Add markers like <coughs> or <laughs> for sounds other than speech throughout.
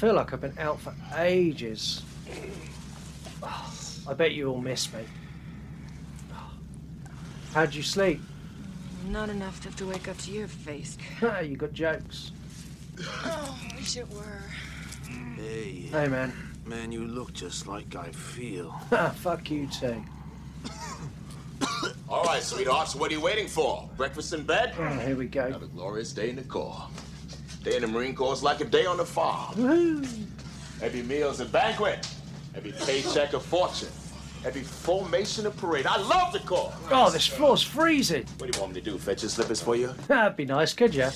I feel like I've been out for ages. Oh, I bet you all miss me. How'd you sleep? Not enough to have to wake up to your face. <laughs> you got jokes. Oh, wish it were. Hey, Hey, man. man, you look just like I feel. Fuck you too. <coughs> All right, sweethearts, what are you waiting for? Breakfast in bed? Oh, here we go. Another glorious day in the Corps. Day in the Marine Corps is like a day on the farm. Woo. <laughs> Every meal's a banquet. Every paycheck a fortune. Every formation a parade. I love the Corps. Oh, this floor's freezing. What do you want me to do? Fetch your slippers for you? <laughs> That'd be nice, could you?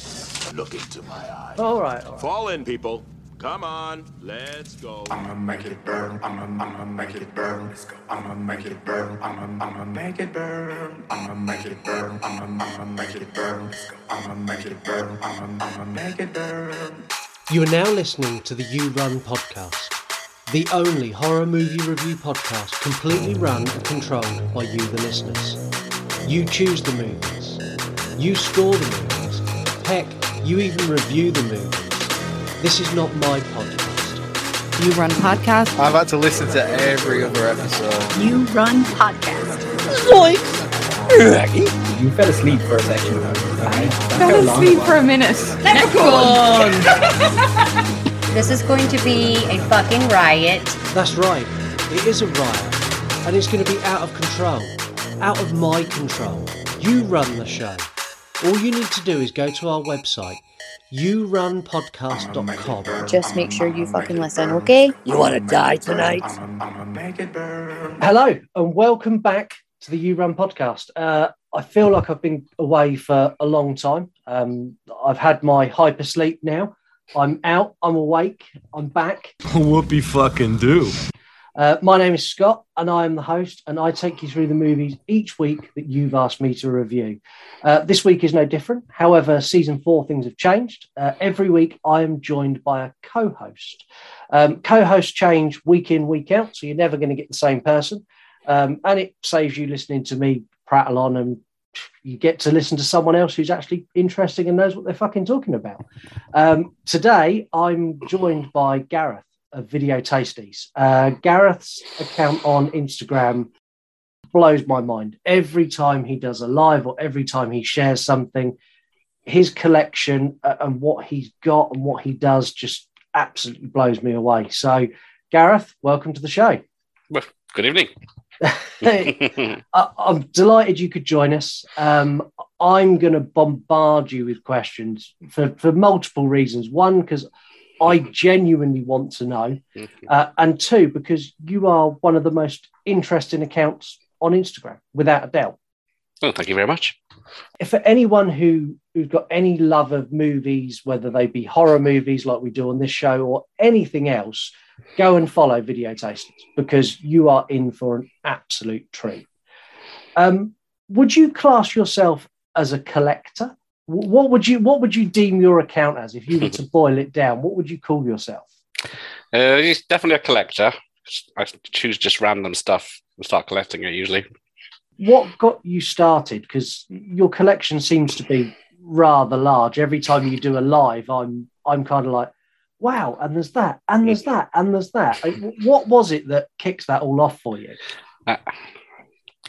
Look into my eyes. All right, all right. Fall in, people. Come on, let's go. I'ma make it burn. I'ma, I'ma make it burn. Let's go. I'ma make it burn. I'ma, I'ma make it burn. I'ma make it burn. I'ma, I'ma make it burn. Let's go. I'ma make it burn. I'ma, I'ma make it burn. You are now listening to the You Run podcast, the only horror movie review podcast completely run and controlled by you, the listeners. You choose the movies, you score the movies, heck, you even review the movies. This is not my podcast. You Run Podcast. I've had to listen to every other episode. You Run Podcast. Like you fell asleep for a second. Right? Fell asleep for a minute. <laughs> This is going to be a fucking riot. That's right, it is a riot, and it's going to be out of control, out of my control. You run the show. All you need to do is go to our website, yourunpodcast.com. Just make sure you fucking listen, okay? You want to die tonight? I'ma, I'ma make it burn. Hello, and welcome back to the You Run podcast. Uh, I feel like I've been away for a long time. Um, I've had my hypersleep now. I'm out, I'm awake, I'm back. <laughs> Whoopie fucking do. Uh, my name is Scott, and I am the host, and I take you through the movies each week that you've asked me to review. Uh, this week is no different. However, season four things have changed. Uh, every week, I am joined by a co host. Um, co hosts change week in, week out, so you're never going to get the same person. Um, and it saves you listening to me prattle on and you get to listen to someone else who's actually interesting and knows what they're fucking talking about. Um, today, I'm joined by Gareth of Video Tasties. Uh, Gareth's account on Instagram blows my mind. Every time he does a live or every time he shares something, his collection uh, and what he's got and what he does just absolutely blows me away. So, Gareth, welcome to the show. Well, good evening. <laughs> I, I'm delighted you could join us. Um, I'm going to bombard you with questions for, for multiple reasons. One, because I genuinely want to know, uh, and two, because you are one of the most interesting accounts on Instagram, without a doubt. oh, thank you very much. If for anyone who who's got any love of movies, whether they be horror movies like we do on this show or anything else, go and follow Video Tasties because you are in for an absolute treat. Um, would you class yourself as a collector? Wh- What would you What would you deem your account as if you were to <laughs> boil it down? What would you call yourself? Uh, he's definitely a collector. I choose just random stuff and start collecting it usually. What got you started? Because your collection seems to be rather large. Every time you do a live, I'm I'm kind of like, wow, and there's that, and there's that, and there's that. What was it that kicks that all off for you? Uh,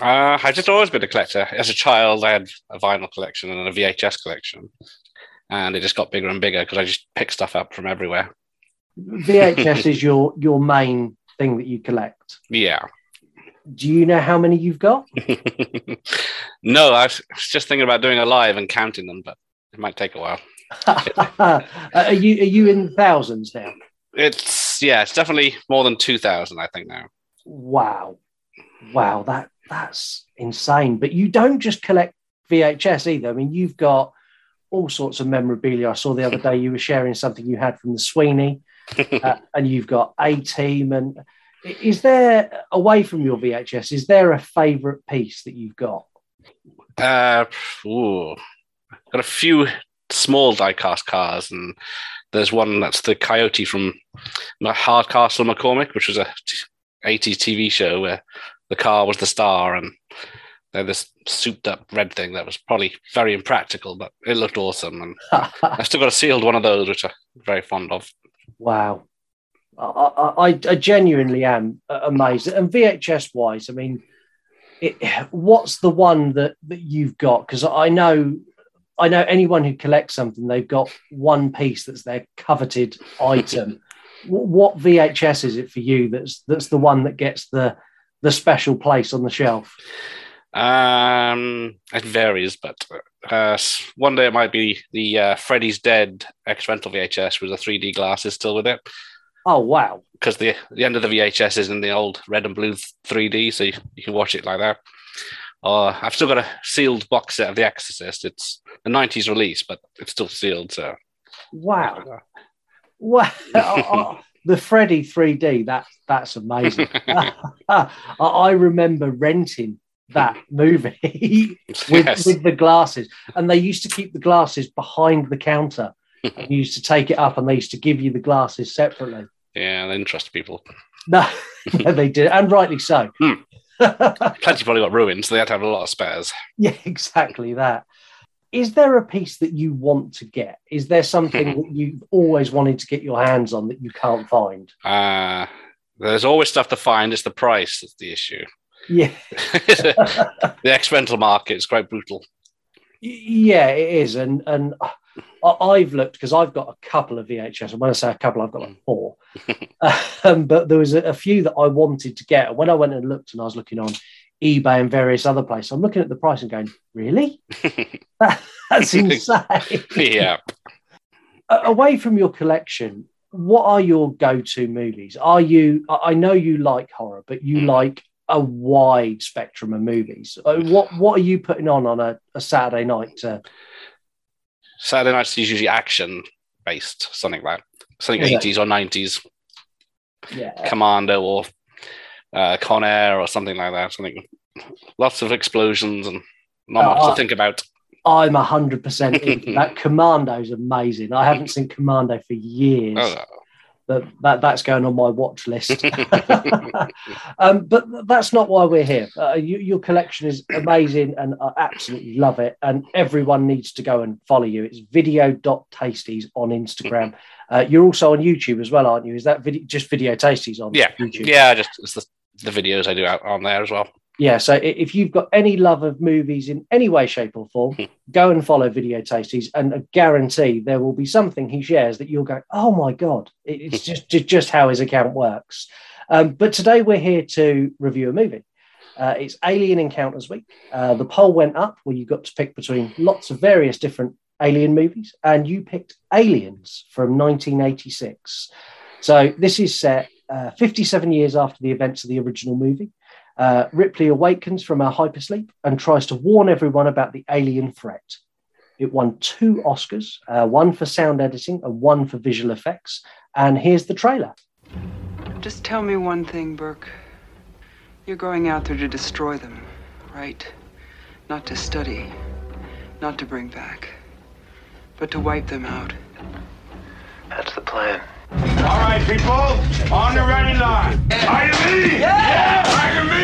uh, I've just always been a collector. As a child, I had a vinyl collection and a VHS collection, and it just got bigger and bigger because I just picked stuff up from everywhere. VHS <laughs> is your your main thing that you collect. Yeah. Do you know how many you've got? <laughs> no, I was just thinking about doing a live and counting them, but it might take a while. <laughs> Are you are you in thousands now? It's yeah, it's definitely more than two thousand, I think now. Wow, wow, that that's insane. But you don't just collect VHS either. I mean, you've got all sorts of memorabilia. I saw the other day you were sharing something you had from the Sweeney, <laughs> uh, and you've got A Team. And is there away from your VHS? Is there a favourite piece that you've got? Uh, ooh, got a few small diecast cars, and there's one that's the Coyote from Hardcastle McCormick, which was a 80s TV show where the car was the star, and They're this souped up red thing that was probably very impractical, but it looked awesome. And <laughs> I've still got a sealed one of those, which I'm very fond of. Wow. I, I, I genuinely am amazed. And VHS wise, I mean, it, what's the one that, that you've got? Because I know I know anyone who collects something, they've got one piece that's their coveted item. <laughs> what VHS is it for you? That's that's the one that gets the the special place on the shelf. Um, it varies, but uh, one day it might be the uh, Freddy's Dead X Rental VHS with the 3D glasses still with it. Oh wow! Because the the end of the VHS is in the old red and blue 3D, so you, you can watch it like that. Uh, I've still got a sealed box set of The Exorcist. It's the 90s release, but it's still sealed. So wow, <laughs> wow! <laughs> oh, the Freddy 3D. That that's amazing. <laughs> <laughs> I remember renting that movie <laughs> with, yes. with the glasses. And they used to keep the glasses behind the counter. you used to take it up and they used to give you the glasses separately. Yeah, they didn't trust people. No, no they did, and rightly so. Hmm. Plenty probably got ruined, so they had to have a lot of spares. Yeah, exactly that. Is there a piece that you want to get? Is there something <laughs> that you've always wanted to get your hands on that you can't find? Uh, there's always stuff to find. It's the price that's the issue. Yeah. <laughs> the ex-rental market is quite brutal. Yeah, it is. And and I've looked because I've got a couple of VHS. And when I say a couple, I've got like four. <laughs> um, but there was a, a, few that I wanted to get. And when I went and looked and I was looking on eBay and various other places, I'm looking at the price and going, really? that, <laughs> <laughs> that's <laughs> insane. yeah. Away from your collection, what are your go-to movies? Are you? I know you like horror, but you mm. like a wide spectrum of movies. Uh, what what are you putting on on a, a Saturday night? To... Saturday nights is usually action based, something like something eighties or nineties. Yeah, Commando or uh, Con Air or something like that. Something lots of explosions and not much to think about. I'm hundred percent <laughs> that. Commando is amazing. I haven't seen Commando for years. Oh, that, that that's going on my watch list. <laughs> um, but that's not why we're here. Uh, you, your collection is amazing, and I absolutely love it. And everyone needs to go and follow you. It's video.tasties on Instagram. Uh, you're also on YouTube as well, aren't you? Is that video, just video tasties on yeah. YouTube? Yeah, just it's the, the videos I do out on there as well yeah, so if you've got any love of movies in any way, shape, or form, hmm. go and follow Video Tasties, and I guarantee there will be something he shares that you'll go, "Oh my god!" It's <laughs> just just, just how his account works. Um, but today we're here to review a movie. Uh, it's Alien Encounters Week. Uh, the poll went up where you got to pick between lots of various different Alien movies, and you picked Aliens from 1986. So this is set uh, 57 years after the events of the original movie. Uh, Ripley awakens from her hypersleep and tries to warn everyone about the alien threat. It won two Oscars, uh, one for sound editing and one for visual effects. And here's the trailer. Just tell me one thing, Burke. You're going out there to destroy them, right? Not to study, not to bring back, but to wipe them out. That's the plan. All right, people, on the ready line. Are you me? Yeah! Are you me? Yeah!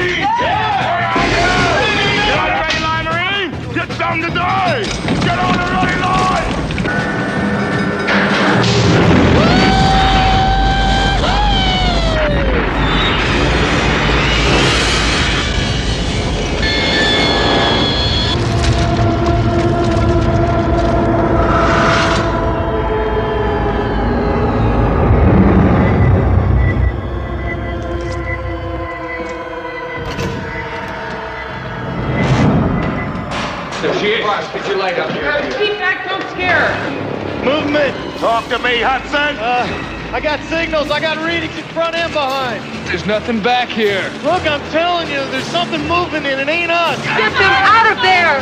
Signals. I got readings in front and behind. There's nothing back here. Look, I'm telling you, there's something moving and it ain't us. Get them out of there!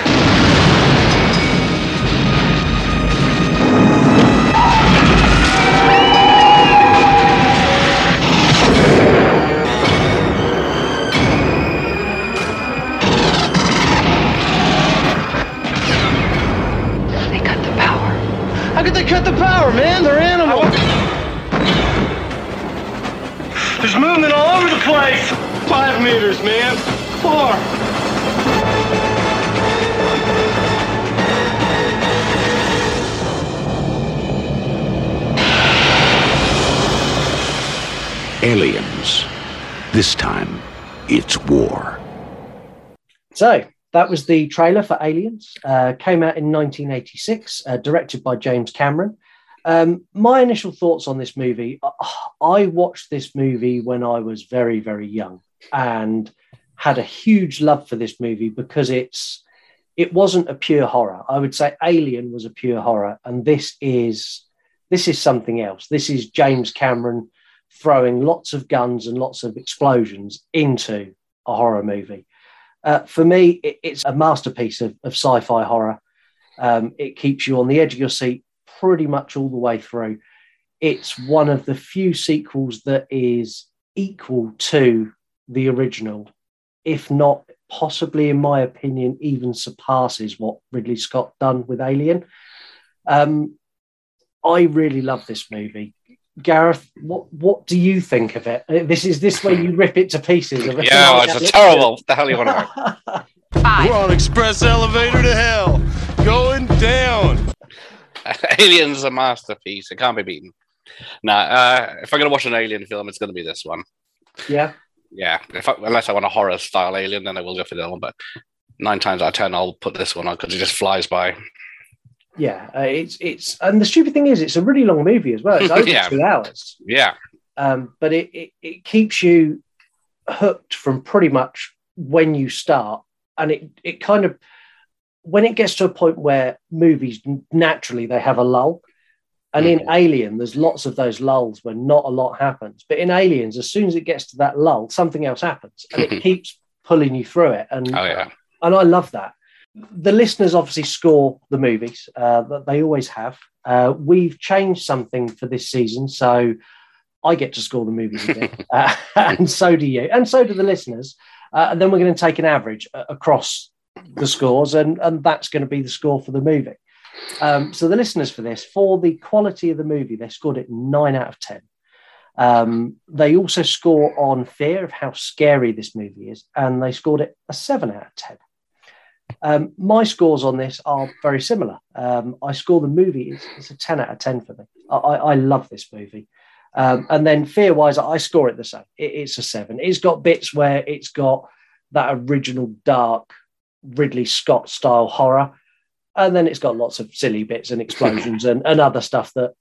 They cut the power. How could they cut the power, man? They're animals. meters, man. Four. Aliens. This time, it's war. So, that was the trailer for Aliens. Uh, came out in 1986, uh, directed by James Cameron. Um, my initial thoughts on this movie uh, I watched this movie when I was very, very young and had a huge love for this movie because it's it wasn't a pure horror. I would say Alien was a pure horror, and this is this is something else. This is James Cameron throwing lots of guns and lots of explosions into a horror movie. Uh, for me, it, it's a masterpiece of, of sci-fi horror. Um, it keeps you on the edge of your seat pretty much all the way through. It's one of the few sequels that is equal to the original, if not possibly, in my opinion, even surpasses what Ridley Scott done with Alien. Um, I really love this movie. Gareth, what what do you think of it? Uh, This is this way you rip it to pieces. <laughs> Of it. Yeah, it's a terrible. What the hell you want to <laughs> We're on express elevator to hell. Going down. <laughs> Alien's a masterpiece. It can't be beaten. Nah, uh, if I'm gonna watch an Alien film, it's gonna be this one. Yeah. Yeah, if I, unless I want a horror style Alien, then I will go for that one. But nine times out of ten, I'll put this one on because it just flies by. Yeah, uh, it's it's and the stupid thing is, it's a really long movie as well. It's <laughs> over Yeah. two hours, Yeah, um, but it, it it keeps you hooked from pretty much when you start, and it it kind of when it gets to a point where movies naturally they have a lull. And in Alien, there's lots of those lulls where not a lot happens. But in Aliens, as soon as it gets to that lull, something else happens, and it <laughs> keeps pulling you through it. And Oh yeah. and I love that. The listeners obviously score the movies uh, that they always have. Uh, we've changed something for this season, so I get to score the movies again, <laughs> uh, <laughs> and so do you, and so do the listeners. Uh, and then we're going to take an average uh, across the scores, and and that's going to be the score for the movie. Um, so the listeners for this, for the quality of the movie, they scored it nine out of ten. Um, they also score on fear of how scary this movie is, and they scored it a seven out of ten. Um, my scores on this are very similar. Um, I score the movie; it's, it's a ten out of ten for me. I, I, love this movie. Um, and then fear-wise, I score it the same. It, it's a seven. It's got bits where it's got that original dark Ridley Scott style horror, and then it's got lots of silly bits and explosions and, and other stuff that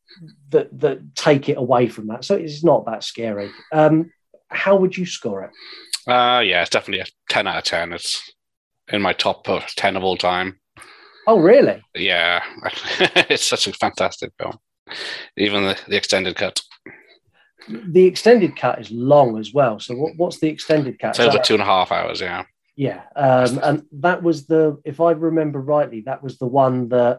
that that take it away from that. So it's not that scary. Um, how would you score it? Uh, yeah, it's definitely a 10 out of 10. It's in my top 10 of all time. Oh, really? Yeah, <laughs> it's such a fantastic film. Even the, the extended cut. The extended cut is long as well. So what, what's the extended cut? It's over two and a half hours, yeah. Yeah, um, and that was the, if I remember rightly, that was the one that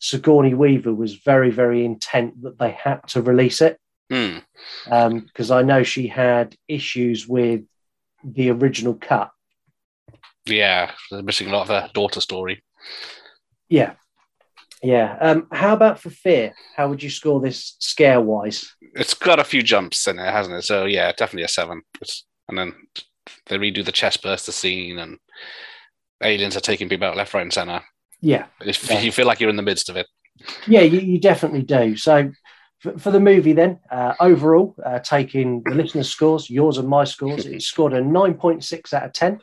Sigourney Weaver was very, very intent that they had to release it because I know she had issues with the original cut. Yeah, they're missing a lot of the daughter story. Yeah, yeah. Um, how about for Fear? How would you score this scare wise? It's got a few jumps in it, hasn't it? So, yeah, definitely a seven. It's, and then they redo the chest burster scene, and aliens are taking people out left, right, and center. Yeah, Yeah. you feel like you're in the midst of it. yeah, you, you definitely do. So for, for the movie, then uh, overall, uh, taking the listeners' scores, yours and my scores, it scored a nine point six out of ten,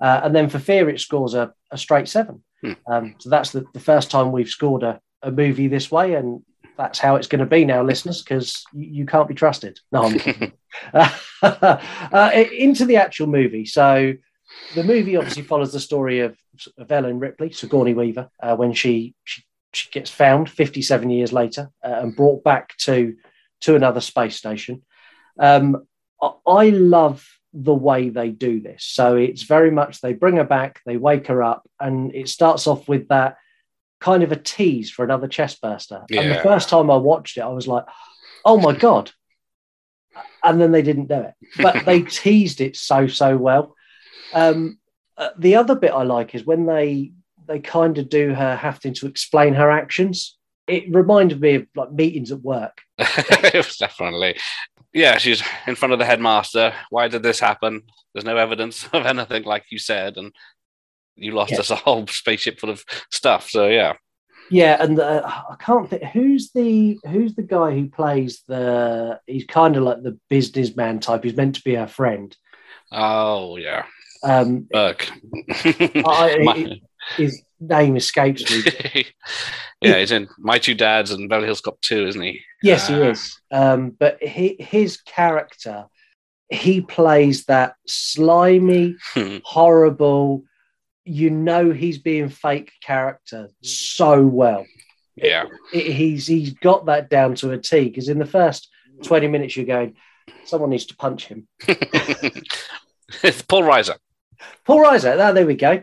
uh, and then for Fear, it scores a, a straight seven. Hmm. Um, so that's the, the first time we've scored a, a movie this way, and that's how it's going to be now, listeners, because you, you can't be trusted. No, I'm kidding. <laughs> <laughs> uh, into the actual movie. So the movie obviously follows the story of, of Ellen Ripley, Sigourney Weaver, uh, when she, she she gets found 57 years later uh, and brought back to to another space station. Um, I, I love the way they do this. So it's very much they bring her back, they wake her up, and it starts off with that kind of a tease for another chest burster. And the first time I watched it, I was like, "Oh my god!" And then they didn't do it, but they <laughs> teased it so so well. Um, uh, the other bit I like is when they they kind of do her having to explain her actions. It reminded me of like meetings at work. <laughs> it was definitely. Yeah, she's in front of the headmaster. Why did this happen? There's no evidence <laughs> of anything, like you said, and you lost Yeah. us a whole spaceship full of stuff. So yeah, Yeah, and uh, I can't think who's the who's the guy who plays the. He's kind of like the businessman type. He's meant to be our friend. Oh yeah, Um, Burke. I, <laughs> My- his name escapes me. <laughs> yeah, he's in My Two Dads and Beverly Hills Cop Two, isn't he? Yes, he Uh, is. Um, but he, his character, he plays that slimy, <laughs> horrible. You know he's being fake character so well. Yeah, It- he's he's got that down to a T. Because in the first twenty minutes, you're going, someone needs to punch him. <laughs> it's Paul Reiser. Paul Reiser. Ah, there we go.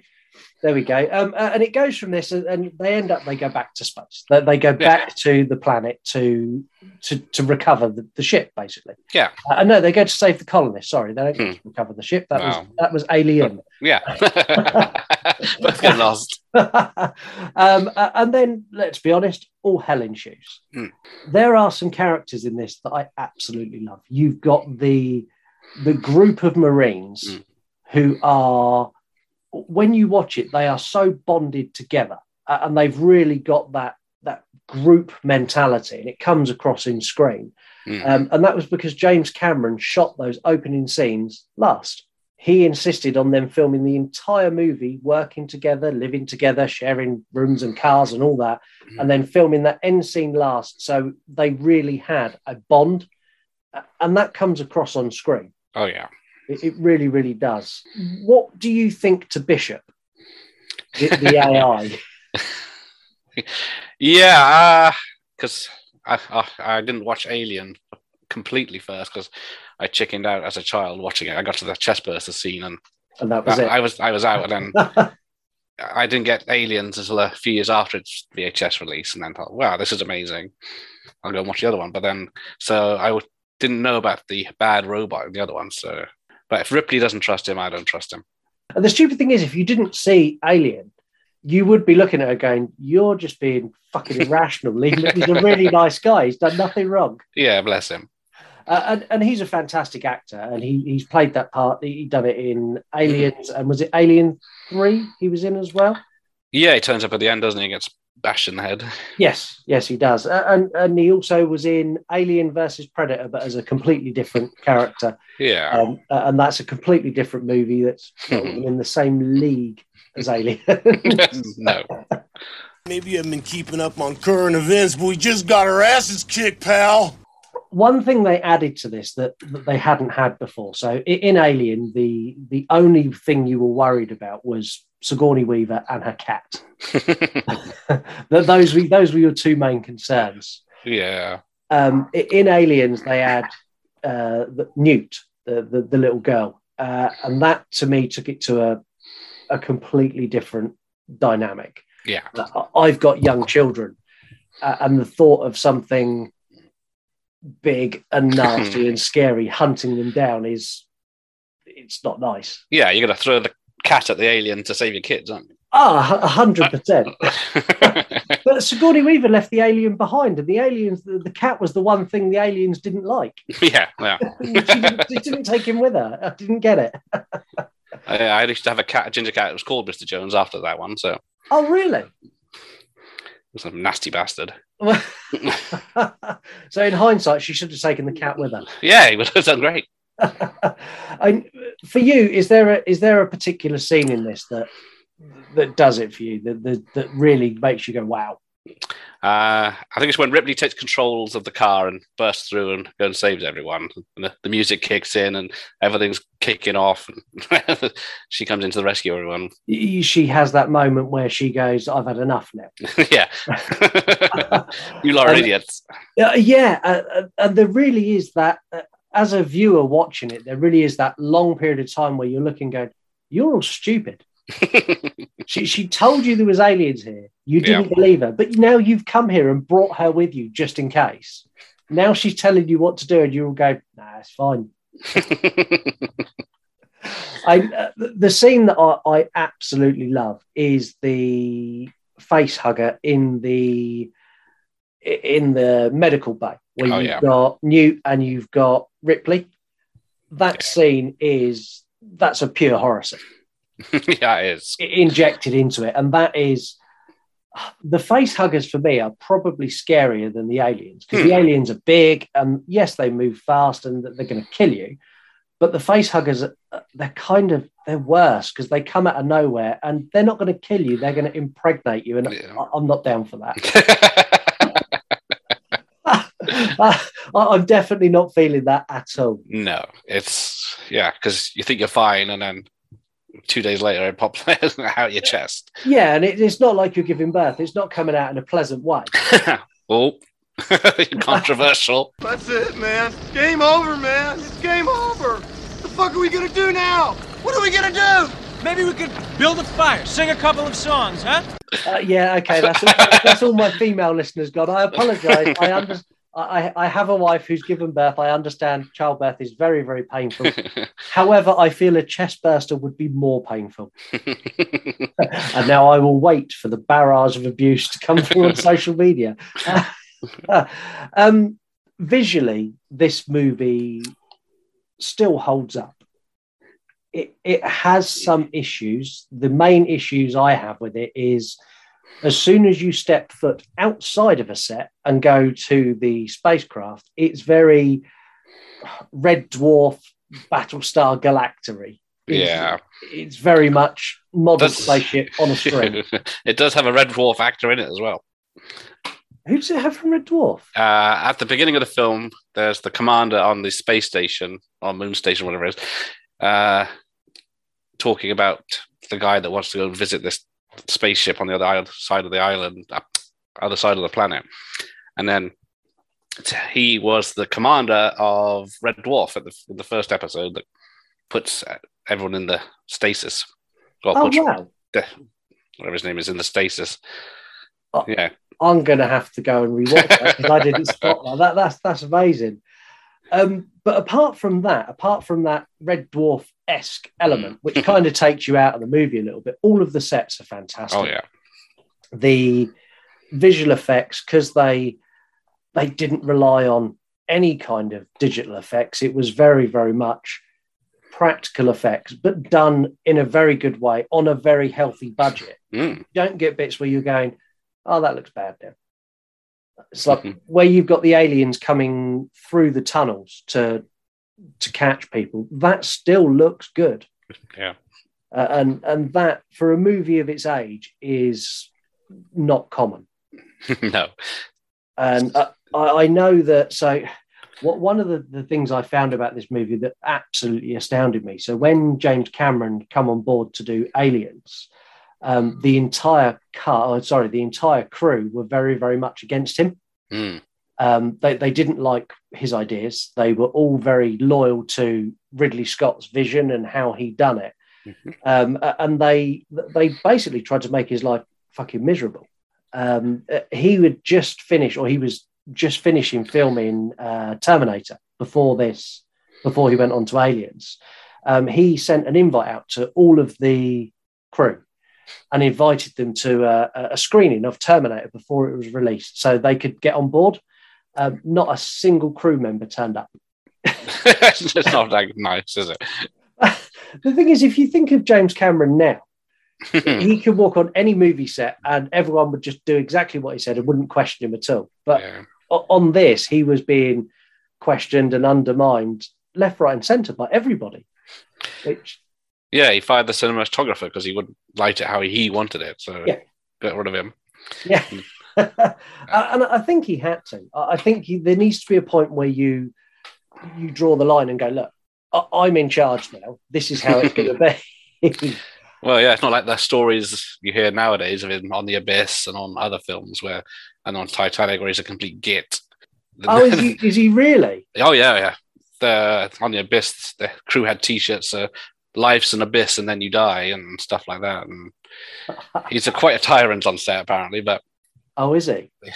There we go. Um, uh, and it goes from this, and, and they end up. They go back to space. They, they go back to the planet to to to recover the, the ship, basically. Yeah, Uh, no, they go to save the colonists. Sorry, they don't to recover the ship. That Wow. was that was Alien. yeah. <laughs> <laughs> Both get lost. <laughs> um, uh, and then, let's be honest, all hell ensues. Hmm. There are some characters in this that I absolutely love. You've got the the group of Marines Hmm. who are, when you watch it, they are so bonded together, uh, and they've really got that that group mentality, and it comes across in screen. Hmm. Um, and that was because James Cameron shot those opening scenes last. He insisted on them filming the entire movie, working together, living together, sharing rooms and cars and all that, and then filming that end scene last. So they really had a bond, and that comes across on screen. Oh yeah. It, it really, really does. Mm. What do you think to Bishop, the, the <laughs> AI? Yeah, uh, because I, I I didn't watch Alien completely first because I chickened out as a child watching it. I got to the chest burster scene and And that was it. I was I was out, and then <laughs> I didn't get Aliens until a few years after its VHS release, and then thought, wow, this is amazing. I'll go and watch the other one. But then, so I w- didn't know about the bad robot in the other one. So, but if Ripley doesn't trust him, I don't trust him. And the stupid thing is, if you didn't see Alien, you would be looking at her going, "You're just being fucking <laughs> irrational." He's a really nice guy. He's done nothing wrong, Yeah, bless him. uh, and and he's a fantastic actor, and he he's played that part. He done it in Aliens, and was it Alien Three? He was in as well. Yeah, he turns up at the end, doesn't he? He Gets bashed in the head. Yes, yes, he does, uh, and and he also was in Alien versus Predator, but as a completely different character. Yeah. Um, uh, and that's a completely different movie that's in the same league as Alien. <laughs> no. Maybe you haven't been keeping up on current events, but we just got our asses kicked, pal. One thing they added to this that, that they hadn't had before. So in Alien, the the only thing you were worried about was Sigourney Weaver and her cat. <laughs> Those were those were your two main concerns. Yeah. Um, in Aliens, they had uh, the, Newt, the, the the little girl, uh, and that to me took it to a a completely different dynamic. Yeah. I- I've got young children, uh, and the thought of something big and <laughs> nasty and scary hunting them down is it's not nice. Yeah, you're gonna throw the cat at the alien to save your kids, aren't you? Ah, a hundred percent. <laughs> But Sigourney Weaver left the alien behind, and the aliens, the, the cat was the one thing the aliens didn't like. <laughs> yeah, yeah. <laughs> she, didn't, she didn't take him with her. I didn't get it. I, I used to have a cat, a ginger cat. It was called Mr. Jones after that one, so Oh, really? was a nasty bastard. so in hindsight, she should have taken the cat with her. Yeah, he would have done great. <laughs> I, for you, is there a is there a particular scene in this that that does it for you that that, that really makes you go wow? Uh, I think it's when Ripley takes controls of the car and bursts through and goes and saves everyone. And the, the music kicks in and everything's kicking off. And <laughs> she comes into the rescue of everyone. She has that moment where she goes, "I've had enough now." <laughs> yeah. you lot are Um, idiots. Uh, yeah, uh, uh, and there really is that. As a viewer watching it, there really is that long period of time where you're looking, going, "You're all stupid." <laughs> she she told you there was aliens here. You didn't Yeah. believe her, but now you've come here and brought her with you just in case. Now she's telling you what to do, and you'll go, "Nah, it's fine." <laughs> I uh, the- the scene that I, I absolutely love is the face hugger in the in the medical bay where Oh, you've yeah. got Newt and you've got Ripley. That scene is that's a pure horror scene <laughs> yeah, it is. injected into it, and that is the face huggers for me are probably scarier than the aliens because the aliens are big and yes, they move fast and they're going to kill you. But the face huggers, uh, they're kind of they're worse because they come out of nowhere and they're not going to kill you. They're going to impregnate you, and I, I'm not down for that. <laughs> <laughs> I, I'm definitely not feeling that at all. No, it's yeah, because you think you're fine, and then two days later it pops <laughs> out your chest. Yeah, and it, it's not like you're giving birth. It's not coming out in a pleasant way. <laughs> Oh, controversial. That's it, man. Game over, man. It's game over. What the fuck are we gonna do now? What are we gonna do? Maybe we could build a fire, sing a couple of songs, huh? Uh, yeah, okay, that's all, that's all my female listeners got. I apologise. I understand. I, I have a wife who's given birth. I understand childbirth is very, very painful. <laughs> However, I feel a chest burster would be more painful. <laughs> and now I will wait for the barrage of abuse to come through on <laughs> social media. um, visually, this movie still holds up. It, it has some issues. The main issues I have with it is as soon as you step foot outside of a set and go to the spacecraft, it's very Red Dwarf, Battlestar Galactica. Yeah, it's very much modern Does- spaceship on a string. <laughs> it does have a red dwarf actor in it as well. Who does it have from Red Dwarf? Uh, at the beginning of the film, there's the commander on the space station or moon station, whatever it is, uh, talking about the guy that wants to go visit this spaceship on the other island, side of the island, other side of the planet, and then he was the commander of Red Dwarf at the, in the first episode that puts uh, everyone in the stasis. Or Oh, wow. the- whatever his name is in the stasis. Oh. Yeah. I'm going to have to go and rewatch that because I didn't <laughs> spot that. that. That's that's amazing. Um, but apart from that, apart from that Red Dwarf esque element, which kind of takes you out of the movie a little bit, all of the sets are fantastic. Oh yeah. The visual effects, because they they didn't rely on any kind of digital effects, it was very very much practical effects, but done in a very good way on a very healthy budget. Mm. You don't get bits where you're going, oh, that looks bad now. It's like where you've got the aliens coming through the tunnels to to catch people. That still looks good, Yeah. uh, and and that for a movie of its age is not common. <laughs> no. And uh, I, I know that. So, what one of the, the things I found about this movie that absolutely astounded me. So, when James Cameron come on board to do Aliens, um, the entire car, oh, sorry, the entire crew were very, very much against him. Mm. Um, they, they didn't like his ideas. They were all very loyal to Ridley Scott's vision and how he done it. Um, and they they basically tried to make his life fucking miserable. Um, uh, he would just finish, or he was just finishing filming uh, Terminator before this, before he went on to Aliens. Um, he sent an invite out to all of the crew and invited them to a, a screening of Terminator before it was released, so they could get on board. Um, not a single crew member turned up. <laughs> it's not that nice, is it? <laughs> The thing is, if you think of James Cameron now, <laughs> he could walk on any movie set and everyone would just do exactly what he said and wouldn't question him at all. But o- on this, he was being questioned and undermined left, right, and centre by everybody. Which, Yeah, he fired the cinematographer because he wouldn't light it how he wanted it. So Yeah. got rid of him. yeah. <laughs> Uh, and I think he had to. I think he, there needs to be a point where you you draw the line and go, look, I'm in charge now. This is how it's going to be. <laughs> Well, yeah, it's not like the stories you hear nowadays of him on the Abyss and on other films where, and on Titanic, where he's a complete git. oh, is he, is he really? <laughs> Oh yeah, yeah. The on the Abyss, the crew had T-shirts. Uh, Life's an abyss, and then you die, and stuff like that. And he's a quite a tyrant on set, apparently, but Oh, is he? <laughs>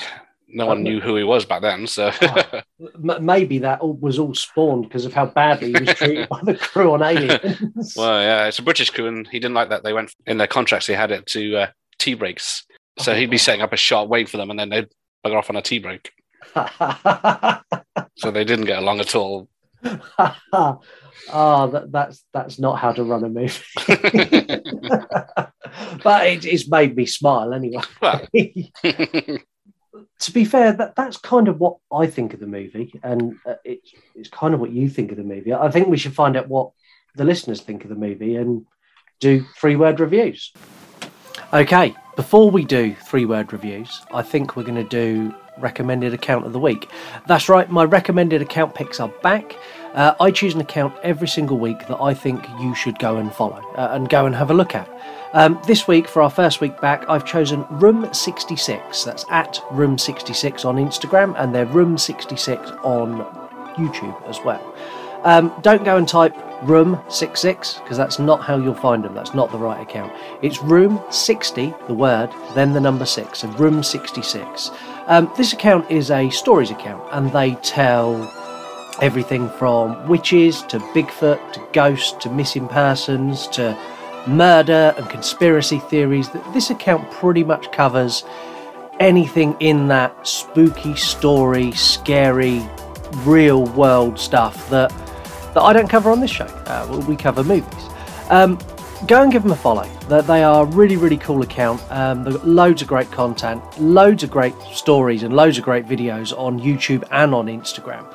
no one knew who he was back then. So <laughs> M- maybe that all, was all spawned because of how badly he was <laughs> treated by the crew on Aliens. Well, yeah, it's a British crew, and he didn't like that. They went in their contracts; they had it to uh, tea breaks. So he'd be setting up a shot, waiting for them, and then they'd bugger off on a tea break. so they didn't get along at all. <laughs> oh, that, that's that's not how to run a movie. <laughs> but it, it's made me smile anyway. <laughs> to be fair, that, that's kind of what I think of the movie, and uh, it's, it's kind of what you think of the movie. I think we should find out what the listeners think of the movie and do three word reviews. Okay, before we do three word reviews, I think we're going to do recommended account of the week. That's right, my recommended account picks are back. Uh, I choose an account every single week that I think you should go and follow uh, and go and have a look at. Um, this week, for our first week back, I've chosen Room 66. That's at Room 66 on Instagram, and they're Room 66 on YouTube as well. Um, don't go and type Room 66 because that's not how you'll find them. That's not the right account. It's Room 60, the word, then the number 6, so Room 66. Um, this account is a stories account, and they tell everything from witches to Bigfoot to ghosts to missing persons to murder and conspiracy theories. This account pretty much covers anything in that spooky story, scary, real world stuff that that I don't cover on this show. Uh, we cover movies. Um, go and give them a follow. They are really, really cool account. Um, they've got loads of great content, loads of great stories, and loads of great videos on YouTube and on Instagram.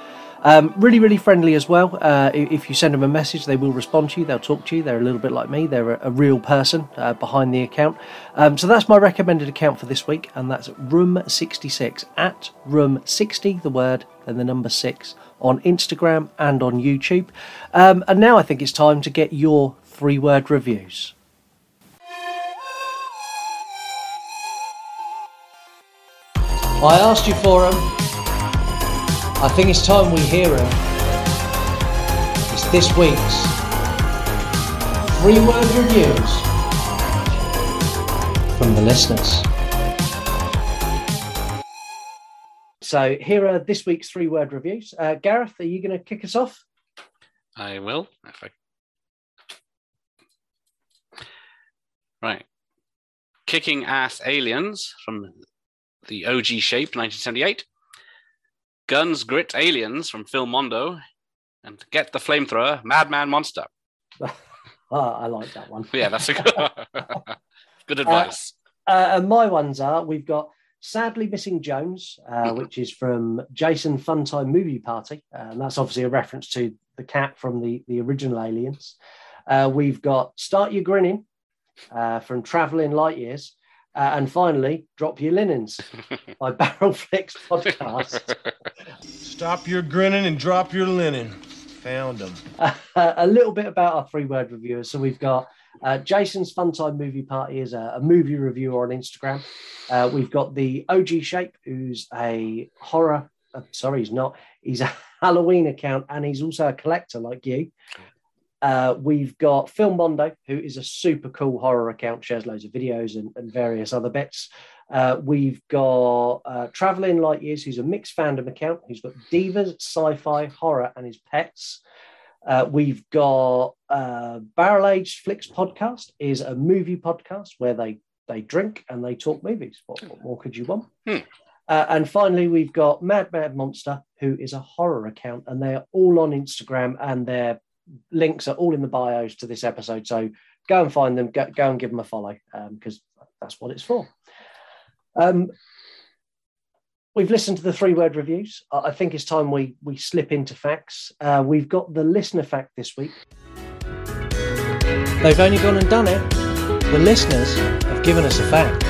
Um, really, really friendly as well. Uh, if you send them a message, they will respond to you. They'll talk to you. They're a little bit like me. They're a, a real person uh, behind the account. Um, so that's my recommended account for this week, and that's Room 66 at Room 60, the word, and the number six on Instagram and on YouTube. Um, and now I think it's time to get your three word reviews. I asked you for them. I think it's time we hear them. It's this week's three word reviews from the listeners. So here are this week's three word reviews. Uh, Gareth, are you going to kick us off? I will. If I... Right. Kicking Ass Aliens from the OG Shape 1978. Guns Grit Aliens from Film Mondo. And Get the Flamethrower Madman Monster. oh, <laughs> I like that one. Yeah, that's a good, <laughs> good advice. Uh, uh, and my ones are we've got Sadly Missing Jones, uh, which is from Jason Funtime Movie Party. Uh, and that's obviously a reference to the cat from the, the original Aliens. Uh, we've got Start Your Grinning uh, from Traveling Light Years. Uh, and finally, Drop Your Linens <laughs> by Barrel Flicks Podcast. Stop your grinning and drop your linen. Found them. <laughs> a little bit about our three word reviewers. So we've got uh, Jason's Funtime Movie Party is a, a movie reviewer on Instagram. Uh, we've got the OG Shape, who's a horror. Uh, sorry, he's not. He's a <laughs> Halloween account, and he's also a collector like you. Uh, we've got Film Mondo, who is a super cool horror account, shares loads of videos and, and various other bits. Uh, we've got uh, Traveling Light Years, who's a mixed fandom account, who's got divas, sci-fi, horror, and his pets. Uh, we've got uh, Barrel Aged Flicks podcast is a movie podcast where they they drink and they talk movies. What, what more could you want? Hmm. Uh, and finally, we've got Mad Mad Monster, who is a horror account, and they're all on Instagram, and their links are all in the bios to this episode. So go and find them, go, go and give them a follow because um, that's what it's for. Um, we've listened to the three word reviews. I think it's time we we slip into facts. Uh, we've got the listener fact this week. They've only gone and done it. The listeners have given us a fact.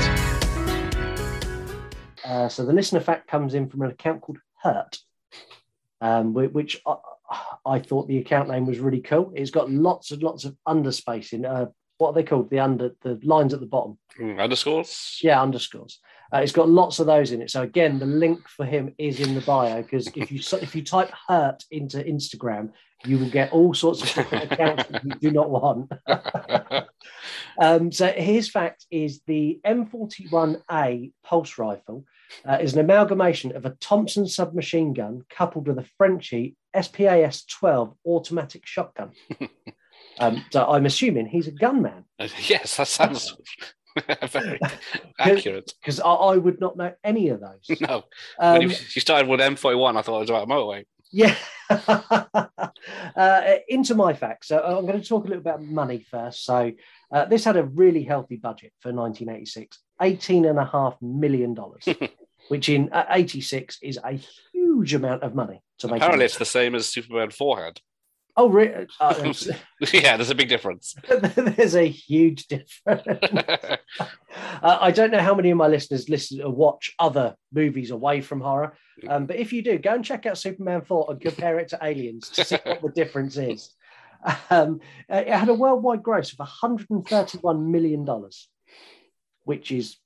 Uh, so the listener fact comes in from an account called Hurt, um, which I, thought the account name was really cool. It's got lots and lots of underspace in. Uh, what are they called? The under the lines at the bottom. Mm, underscores. Yeah, underscores. Uh, it's got lots of those in it. So again, the link for him is in the bio because if you if you type "hurt" into Instagram, you will get all sorts of different <laughs> accounts that you do not want. <laughs> um, so his fact is the M41A pulse rifle uh, is an amalgamation of a Thompson submachine gun coupled with a Franchi SPAS 12 automatic shotgun. <laughs> Um, so I'm assuming he's a gunman. yes, that sounds <laughs> very <laughs> accurate. Because I, I, would not know any of those. No. Um, when you, you started with M41, I thought it was about a motorway. Yeah. uh, into my facts. So I'm going to talk a little bit about money first. So Uh, this had a really healthy budget for 1986, $18.5 million, which in uh, 86 is a huge amount of money to make. Apparently, movie. it's the same as Superman 4 had. Oh, really? Uh, <laughs> <laughs> yeah, there's a big difference. <laughs> there's a huge difference. uh, I don't know how many of my listeners listen or watch other movies away from horror, um, but if you do, go and check out Superman 4 and compare it to Aliens to see what the difference is. Um, uh, it had a worldwide gross of 131 million dollars, which is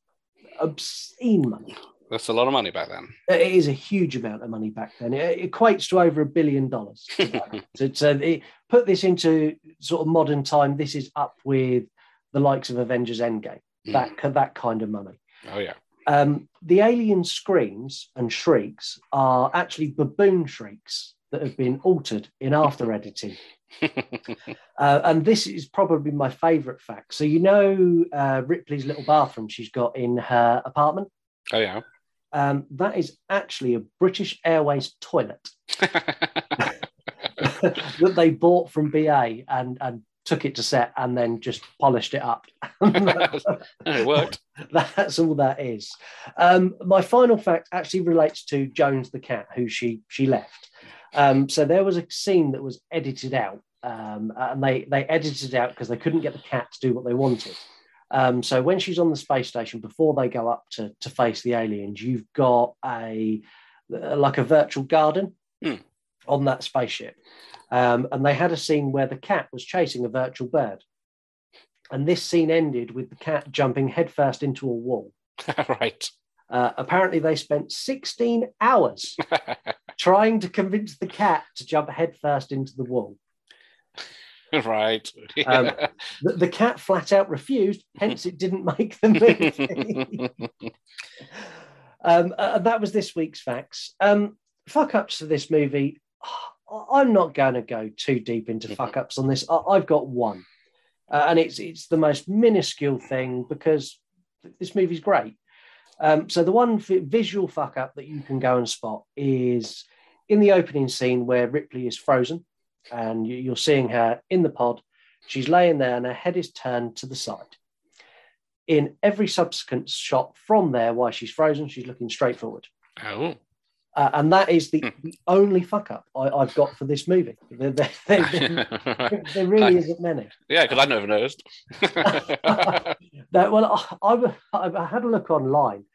obscene money. That's a lot of money back then. It is a huge amount of money back then. It equates to over a billion dollars. <laughs> so, so it, put this into sort of modern time. This is up with the likes of Avengers Endgame. That that kind of money. Oh, yeah. Um, the alien screams and shrieks are actually baboon shrieks that have been altered in after editing. <laughs> Uh, and this is probably my favourite fact. So you know uh, Ripley's little bathroom she's got in her apartment. Oh, yeah. Um, that is actually a British Airways toilet <laughs> that they bought from BA and and took it to set and then just polished it up. <laughs> it worked. That's all that is. Um, my final fact actually relates to Jones the cat, who she she left. Um, so there was a scene that was edited out, um, and they they edited it out because they couldn't get the cat to do what they wanted. Um, so when she's on the space station, before they go up to to face the aliens, you've got a like a virtual garden Hmm. on that spaceship, um, and they had a scene where the cat was chasing a virtual bird, and this scene ended with the cat jumping headfirst into a wall. <laughs> right. Uh, apparently, they spent 16 hours <laughs> trying to convince the cat to jump headfirst into the wall. <laughs> right. Um, <laughs> the, the cat flat out refused, hence it didn't make the movie. <laughs> um, uh, and that was this week's facts. Um, fuck ups for this movie. I'm not going to go too deep into fuck ups on this. I, I've got one, uh, and it's it's the most minuscule thing because this movie's great. Um, so the one vi- visual fuck up that you can go and spot is in the opening scene where Ripley is frozen, and you, you're seeing her in the pod. She's laying there, and her head is turned to the side. In every subsequent shot from there, while she's frozen, she's looking straight forward. Oh. Uh, and that is the, the only fuck up I, I've got for this movie. There, there, <laughs> there- there really isn't many. Yeah, because I never noticed. <laughs> No, well, I, I, I had a look online,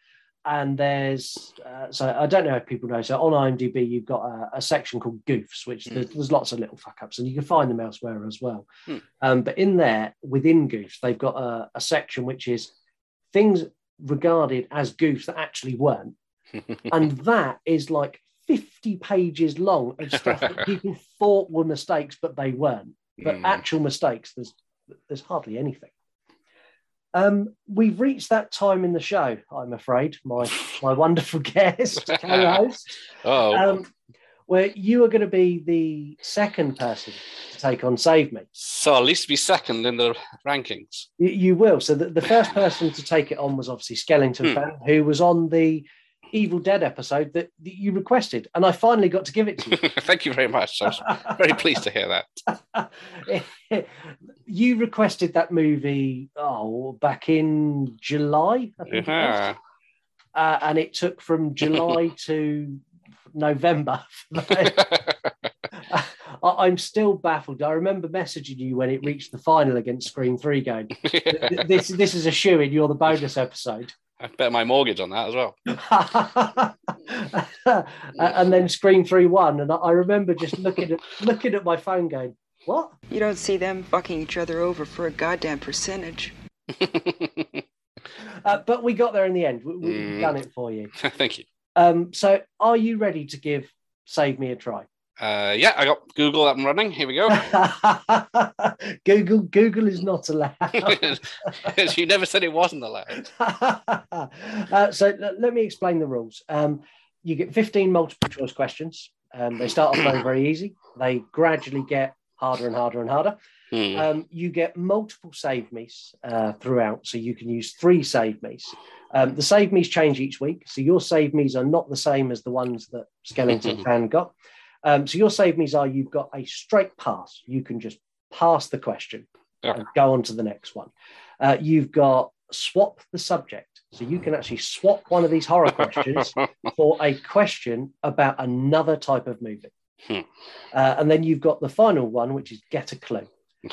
and there's uh, so I don't know if people know. So on IMDb, you've got a, a section called Goofs, which there's, there's lots of little fuck ups, and you can find them elsewhere as well. Hmm. Um, but in there, within Goofs, they've got a, a section which is things regarded as goofs that actually weren't, <laughs> and that is like 50 pages long of stuff that <laughs> people thought were mistakes, but they weren't. But Hmm. actual mistakes, there's there's hardly anything. Um, we've reached that time in the show, I'm afraid, my my <laughs> wonderful guest, <laughs> co-host, oh. um, where you are going to be the second person to take on Save Me. so at least be second in the rankings. You, you will. So the, the first person to take it on was obviously Skellington Hmm. fan, who was on the Evil Dead episode that, that you requested, and I finally got to give it to you. <laughs> Thank you very much. I was very pleased to hear that. <laughs> you requested that movie oh back in July, I think it was. Yeah. Uh, and it took from July <laughs> to November. I, I'm still baffled. I remember messaging you when it reached the final against Scream Three, going, <laughs> "Th- "This this is a shoe in. You're the bonus episode." I bet my mortgage on that as well. <laughs> And then Scream Three won, and I- I remember just looking at <laughs> looking at my phone, going, "What?" You don't see them fucking each other over for a goddamn percentage. Uh, but we got there in the end. We, we've Mm. done it for you. Thank you. Um, so, are you ready to give Save Me a try? Uh, yeah, I got Google up and running. Here we go. <laughs> <laughs> Google Google is not allowed. <laughs> you never said it wasn't allowed. uh, so l- let me explain the rules. Um, you get 15 multiple choice questions. Um, they start off very, very easy. They gradually get harder and harder and harder. Hmm. Um, you get multiple save me's uh, throughout, so you can use three save me's. Um, the save me's change each week, so your save me's are not the same as the ones that Skellington fan got. Um, so your save me's are you've got a straight pass. You can just pass the question. and go on to the next one. Uh, you've got swap the subject. So you can actually swap one of these horror questions <laughs> for a question about another type of movie. Hmm. Uh, and then you've got the final one, which is get a clue. <laughs>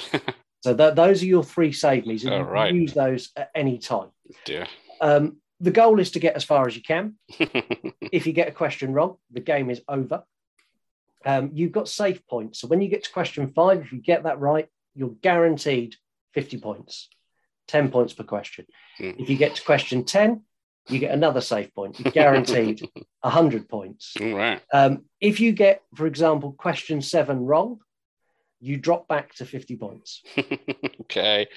so th- those are your three save me's, and All you can use those at any time. Dear. Um, the goal is to get as far as you can. <laughs> if you get a question wrong, the game is over. Um, you've got safe points. So when you get to question five, if you get that right, you're guaranteed 50 points, 10 points per question. If you get to question 10, you get another safe point. You're guaranteed <laughs> 100 points. All right. Um, if you get, for example, question seven wrong, you drop back to 50 points. <laughs> Okay.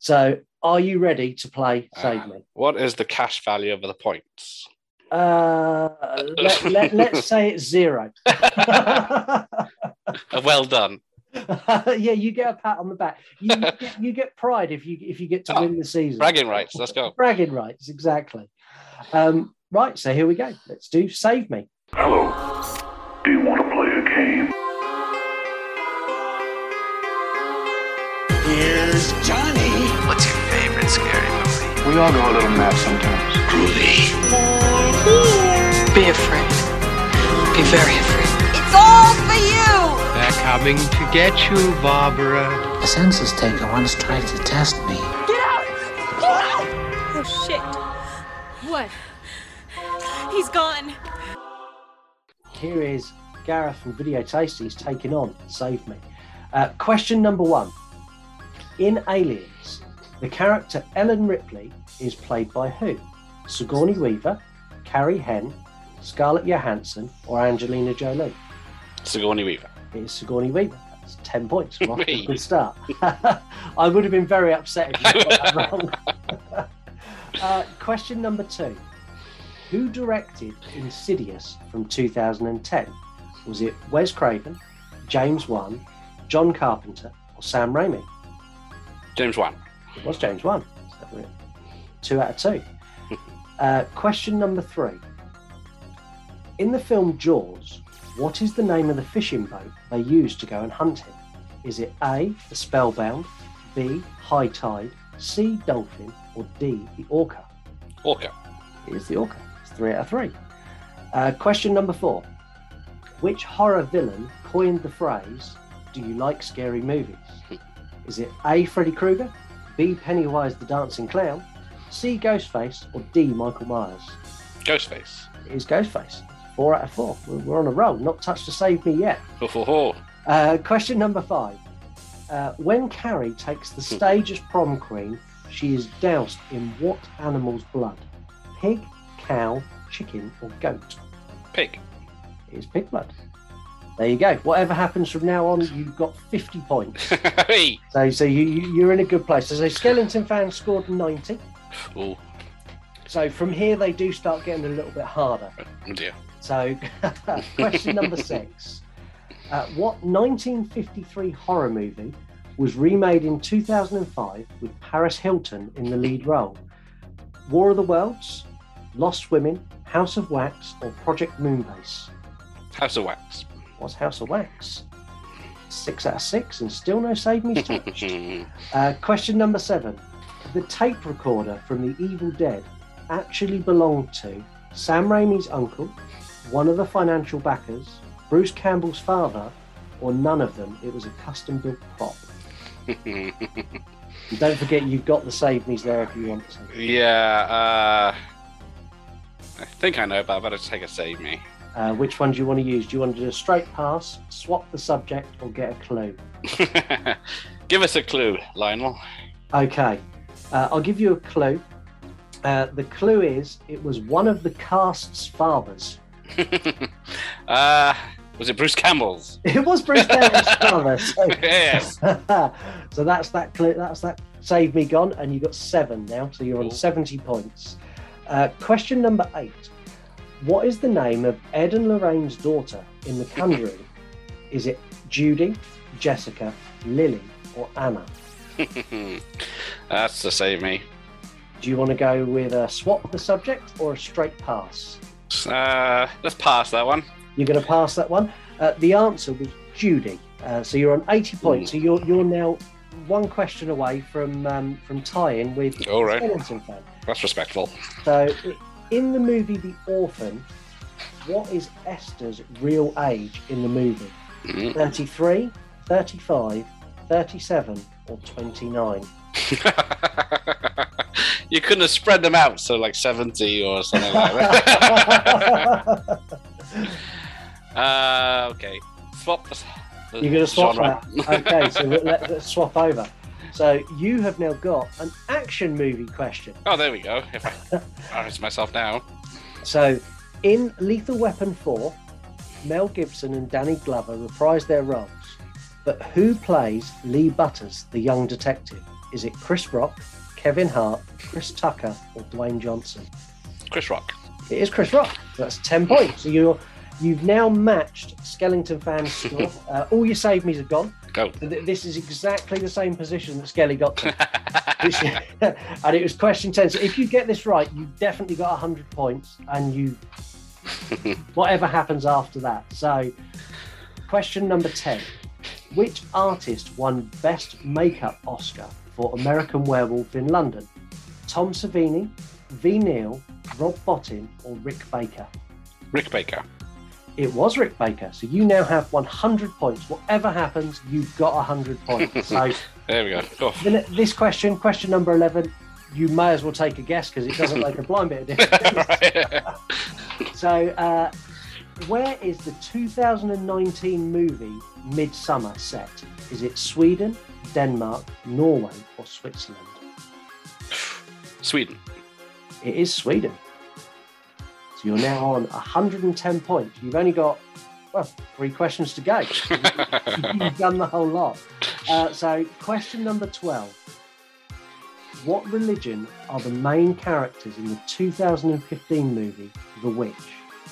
So are you ready to play Save Uh, Me? What is the cash value of the points? Uh, let, let, let's <laughs> say it's zero. <laughs> Well done. <laughs> yeah, you get a pat on the back. You, you, get, you get pride if you if you get to win the season. Bragging rights. Let's go. Bragging rights, exactly. Um, right, so here we go. Let's do Save Me. Hello. Do you want to play a game? Here's Johnny. What's your favorite scary movie? We all go a little mad sometimes. Groovy. Be afraid. Be very afraid. It's all for you! They're coming to get you, Barbara. A census taker once tried to test me. Get out! Get out! Oh shit. What? He's gone. Here is Gareth from Video Tasties taking on Save Me. Uh, question number one. In Aliens, the character Ellen Ripley is played by who? Sigourney Weaver, Carrie Henn, Scarlett Johansson, or Angelina Jolie? Sigourney Weaver. It is Sigourney Weaver. That's 10 points. We're off to a good start. <laughs> I would have been very upset if you got that wrong. <laughs> <laughs> uh, question number two. Who directed Insidious from 2010? Was it Wes Craven, James Wan, John Carpenter, or Sam Raimi? James Wan. It was James Wan. Two out of two. Uh, question number three. In the film Jaws, what is the name of the fishing boat they used to go and hunt him? Is it A, the Spellbound, B, High Tide, C, Dolphin, or D, the Orca? Orca. It is the Orca. It's three out of three. Uh, question number four. Which horror villain coined the phrase, Do you like scary movies? <laughs> Is it A, Freddy Krueger, B, Pennywise the Dancing Clown, C, Ghostface, or D, Michael Myers? Ghostface. It is Ghostface. Four out of four. We're, we're on a roll. Not touched to save me yet. Ho, ho, ho. Uh, question number five. Uh, when Carrie takes the stage as prom queen, she is doused in what animal's blood? Pig, cow, chicken, or goat? Pig. It is pig blood. There you go. Whatever happens from now on, you've got 50 points. <laughs> hey. So, so you, you, you're in a good place. So, Skeleton fans scored 90. Ooh. So from here, they do start getting a little bit harder. Oh dear. So, <laughs> question number six. Uh, what 1953 horror movie was remade in 2005 with Paris Hilton in the lead role? War of the Worlds, Lost Women, House of Wax, or Project Moonbase? House of Wax. What's House of Wax? Six out of six, and still no save me touched. <laughs> uh, question number seven. The tape recorder from The Evil Dead actually belonged to Sam Raimi's uncle, one of the financial backers, Bruce Campbell's father, or none of them. It was a custom built prop. <laughs> And don't forget, you've got the save me's there if you want to. yeah. Uh, I think I know, but I better take a save me. Uh, which one do you want to use? Do you want to do a straight pass, swap the subject, or get a clue? <laughs> Give us a clue, Lionel. Okay, uh, I'll give you a clue. Uh, the clue is it was one of the cast's fathers. <laughs> uh, was it Bruce Campbell's? <laughs> It was Bruce Campbell's. <laughs> So, yes. so that's that. Clue, that's that. Save me gone, and you got seven now. So you're on seventy points. Uh, question number eight. What is the name of Ed and Lorraine's daughter in The Conjuring? is it Judy, Jessica, Lily, or Anna? That's to save me. Do you want to go with a swap the subject or a straight pass? Uh, let's pass that one. You're going to pass that one. Uh, the answer was Judy. Uh, so you're on 80 points. So you're you're now one question away from um, from tie-in with All right. Skeleton fan. That's respectful. So, in the movie The Orphan, what is Esther's real age in the movie? Mhm. 33, 35, 37, or 29? <laughs> you couldn't have spread them out so like 70 or something like that. <laughs> uh, okay. Swap. You're going to swap genre. that. Okay, so let, us swap over. So you have now got an action movie question. Oh, there we go. If I embarrass myself now. So in Lethal Weapon 4, Mel Gibson and Danny Glover reprise their roles. But who plays Lee Butters, the young detective? Is it Chris Rock, Kevin Hart, Chris Tucker, or Dwayne Johnson? Chris Rock. It is Chris Rock. That's 10 points. So you're you've now matched Skellington fans' <laughs> score. Uh, all your save me's are gone. Go. This is exactly the same position that Skelly got to. <laughs> <laughs> And it was question 10. So if you get this right, you definitely got 100 points and you whatever happens after that. So question number 10. Which artist won Best Makeup Oscar for American Werewolf in London? Tom Savini, Ve Neill, Rob Bottin, or Rick Baker? Rick Baker. It was Rick Baker. So you now have 100 points. Whatever happens, you've got 100 points. <laughs> So There we go. Go. this question, question number 11, you may as well take a guess because it doesn't <laughs> make a blind bit of <laughs> difference. so, uh, where is the 2019 movie Midsommar set? Is it Sweden, Denmark, Norway, or Switzerland? Sweden. It is Sweden. So you're now on 110 points. You've only got, well, three questions to go. <laughs> You've done the whole lot. Uh, so, question number 12. What religion are the main characters in the 2015 movie The Witch?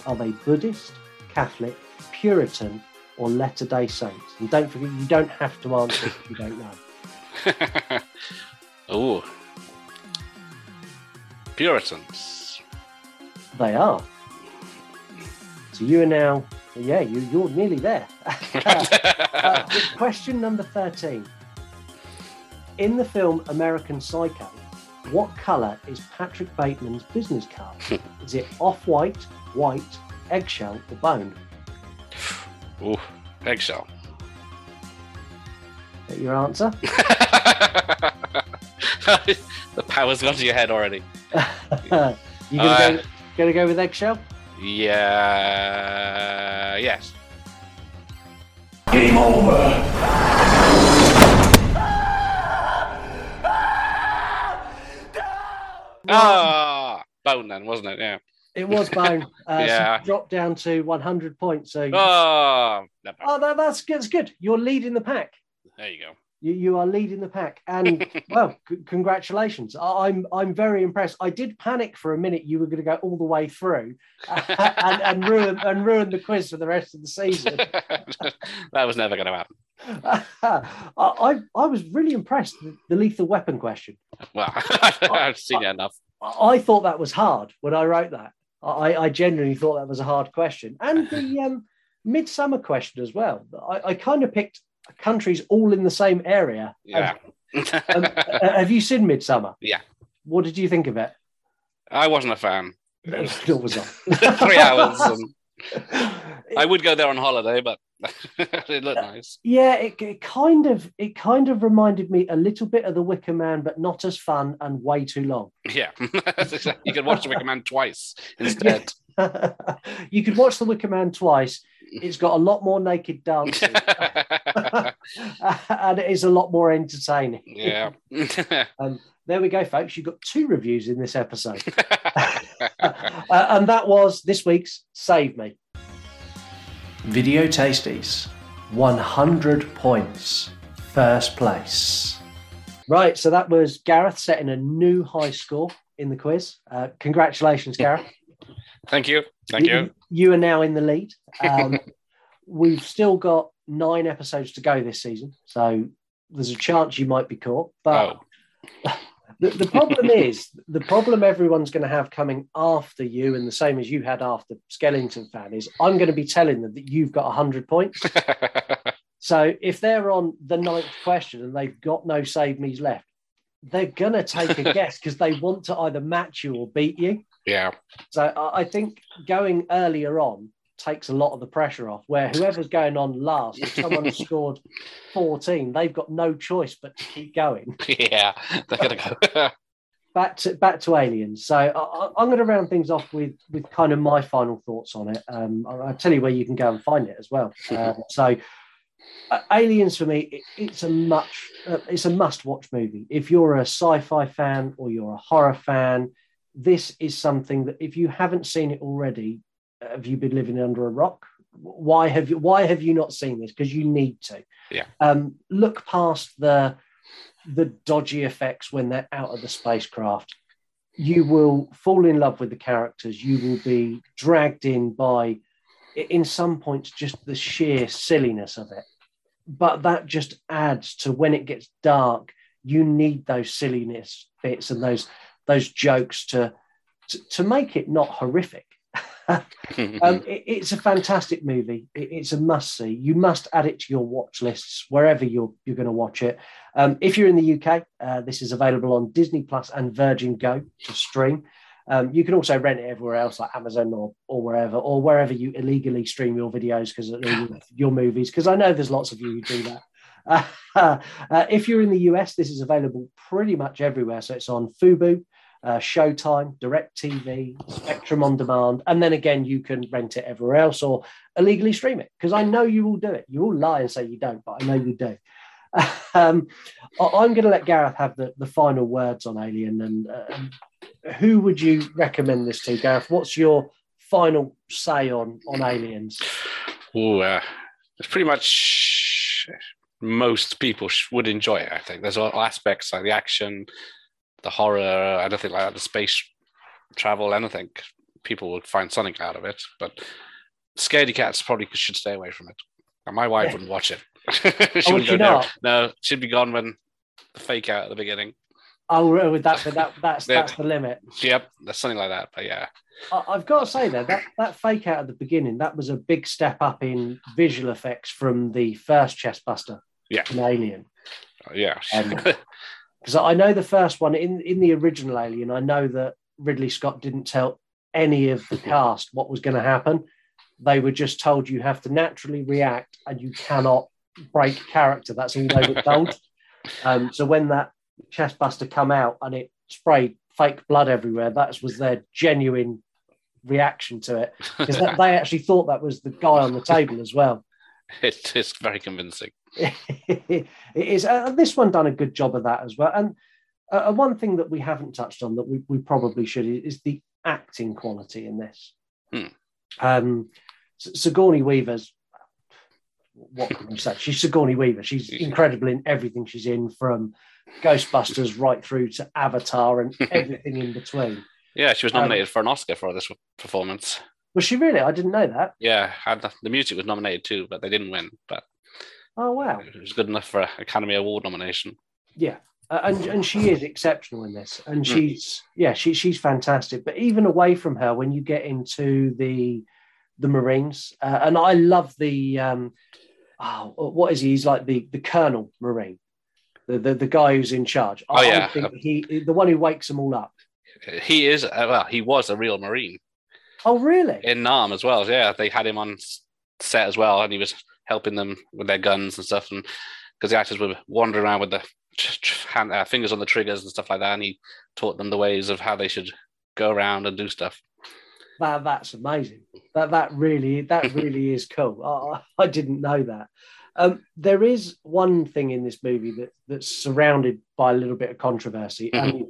Are they Buddhist, Catholic, Puritan, or Latter day Saints? And don't forget, you don't have to answer if you don't know. <laughs> Oh. Puritans. They are. So you are now, yeah, you, you're nearly there. <laughs> Uh, <laughs> question number 13. In the film American Psycho, what colour is Patrick Bateman's business card? <laughs> is it off white, white, eggshell, or bone? Ooh, eggshell. Is that your answer? <laughs> the power's gone to your head already. <laughs> you gonna, Uh, go, gonna go with eggshell? Yeah. Yes. Game over. Ah, bone then, wasn't it? Yeah. It was bone. <laughs> Uh, Yeah. so dropped down to 100 points. So, Oh, oh that, that's, that's good. You're leading the pack. there you go. You, you are leading the pack, and <laughs> well, c- congratulations! I- I'm I'm very impressed. I did panic for a minute you were going to go all the way through <laughs> and, and ruin and ruin the quiz for the rest of the season. <laughs> that was never going to happen. I, I I was really impressed with the lethal weapon question. Well, I've seen it enough. I I thought that was hard when I wrote that. I, I genuinely thought that was a hard question, and the um, Midsommar question as well. I, I kind of picked countries all in the same area. Yeah. Um, <laughs> uh, have you seen Midsommar? Yeah. What did you think of it? I wasn't a fan. <laughs> Nor was I. <laughs> Three hours. And I would go there on holiday, but it looked nice. Yeah, it, it kind of it kind of reminded me a little bit of the Wicker Man, but not as fun and way too long. Yeah. you could watch The Wicker Man twice instead. you could watch the Wicker Man twice. It's got a lot more naked dancing, <laughs> and it is a lot more entertaining. Yeah. <laughs> um, there we go, folks. You've got two reviews in this episode, <laughs> uh, and that was this week's Save Me. Video Tasties, 100 points, first place. Right, so that was Gareth setting a new high score in the quiz. Uh, congratulations, Gareth. Thank you. Thank you. You are now in the lead. Um, we've still got nine episodes to go this season, so there's a chance you might be caught. But <laughs> the, the problem is, the problem everyone's going to have coming after you, and the same as you had after Skellington fan, is I'm going to be telling them that you've got 100 points. <laughs> So if they're on the ninth question and they've got no save me's left, they're gonna take a <laughs> guess because they want to either match you or beat you. Yeah. So I I think going earlier on takes a lot of the pressure off. Where whoever's going on last, if someone has <laughs> scored 14, they've got no choice but to keep going. <laughs> Yeah. They're gonna go. <laughs> Back to back to aliens. So I, I'm going to round things off with with kind of my final thoughts on it. Um, I- I'll tell you where you can go and find it as well. Um, so uh, aliens for me, it, it's a much uh, it's a must watch movie. If you're a sci-fi fan or you're a horror fan, this is something that if you haven't seen it already, have you been living under a rock? Why have you Why have you not seen this? Because you need to. Yeah. Um, look past the the dodgy effects when they're out of the spacecraft. You will fall in love with the characters. You will be dragged in by, in some points, just the sheer silliness of it. But that just adds to when it gets dark. You need those silliness bits and those those jokes to to, to make it not horrific. <laughs> um, it- it's a fantastic movie. It- it's a must see. You must add it to your watch lists wherever you're you're going to watch it. Um, if you're in the UK, uh, this is available on Disney Plus and Virgin Go to stream. Um, you can also rent it everywhere else, like Amazon or or wherever, or wherever you illegally stream your videos because your movies. Because I know there's lots of you who do that. Uh, <laughs> uh, if you're in the US, this is available pretty much everywhere. So it's on Fubo, uh, Showtime, DirecTV, Spectrum on demand, and then again you can rent it everywhere else or illegally stream it. Because I know you will do it. You will lie and say you don't, but I know you do. <laughs> um, I'm going to let Gareth have the, the final words on Alien. And uh, who would you recommend this to, Gareth? What's your final say on on Aliens? Ooh, uh, it's pretty much most people would enjoy it. I think there's all aspects like the action, the horror, anything like that, the space travel, anything. People would find something out of it, but scaredy cats probably should stay away from it. And my wife Yeah. wouldn't watch it. <laughs> Oh, she would wouldn't go not? No, she'd be gone when the fake out at the beginning. Oh, uh, with that, but that that's <laughs> that's the limit. Yep, there's something like that. But yeah, I've got to say though that that fake out at the beginning that was a big step up in visual effects from the first chestburster yeah, in Alien. Oh, yeah. Um, <laughs> Because I know the first one in in the original Alien, I know that Ridley Scott didn't tell any of the cast what was going to happen. They were just told you have to naturally react and you cannot break character. That's all they were told. <laughs> Um, so when that chestburster come out and it sprayed fake blood everywhere, that was their genuine reaction to it because they <laughs> actually thought that was the guy on the table as well. <laughs> it is very convincing. <laughs> it is. Uh, this one done a good job of that as well. And uh, one thing that we haven't touched on that we, we probably should is the acting quality in this. Hmm. Um, Sigourney Weaver's. What can you say? She's Sigourney Weaver. She's incredible in everything she's in, from Ghostbusters right through to Avatar and <laughs> everything in between. Yeah, she was Um, nominated for an Oscar for this performance. Was she really? I didn't know that. Yeah, the, music was nominated too, but they didn't win. But Oh wow! it was good enough for an Academy Award nomination. Yeah, uh, and and she is exceptional in this, and Mm. she's yeah, she she's fantastic. But even away from her, when you get into the the Marines, uh, and I love the um, oh, what is he? He's like the the Colonel Marine, the the, the guy who's in charge. Oh, I, I yeah. think he the one who wakes them all up. He is uh, well, he was a real Marine Oh really? in Nam as well. Yeah, they had him on set as well, and he was helping them with their guns and stuff. And because the actors were wandering around with the hand, uh, fingers on the triggers and stuff like that, and he taught them the ways of how they should go around and do stuff. That that's amazing. That that really that <laughs> really is cool. I, I didn't know that. Um, there is one thing in this movie that that's surrounded by a little bit of controversy, and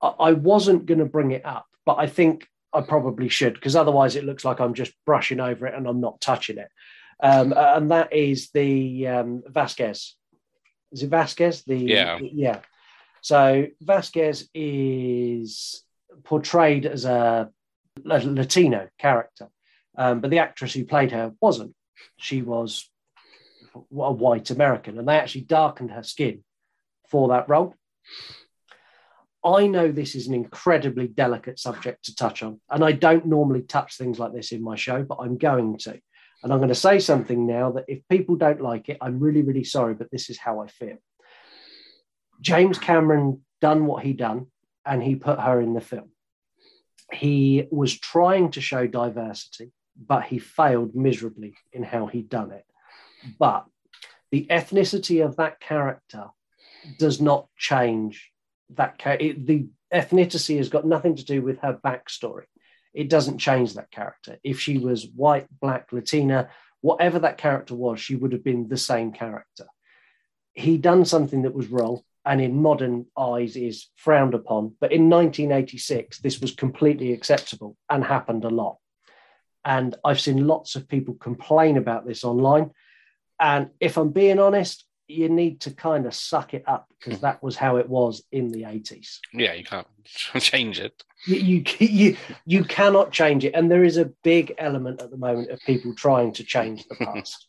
I, I wasn't going to bring it up, but I think I probably should because otherwise it looks like I'm just brushing over it and I'm not touching it. Um, and that is the um, Vasquez. Is it Vasquez? The Yeah. yeah. So Vasquez is portrayed as a, a Latino character, um, but the actress who played her wasn't. She was a white American, and they actually darkened her skin for that role. I know this is an incredibly delicate subject to touch on, and I don't normally touch things like this in my show, but I'm going to. And I'm going to say something now that if people don't like it, I'm really, really sorry, but this is how I feel. James Cameron done what he done, and he put her in the film. He was trying to show diversity, but he failed miserably in how he'd done it. But the ethnicity of that character does not change that the ethnicity has got nothing to do with her backstory. It doesn't change that character. If she was white black latina whatever that character was she would have been the same character. He done something that was wrong and in modern eyes is frowned upon but in 1986 this was completely acceptable and happened a lot. And i've seen lots of people complain about this online. And if i'm being honest you need to kind of suck it up because mm-hmm. that was how it was in the 80s. Yeah, you can't <laughs> change it. You, you you you cannot change it, and there is a big element at the moment of people trying to change the <laughs> past.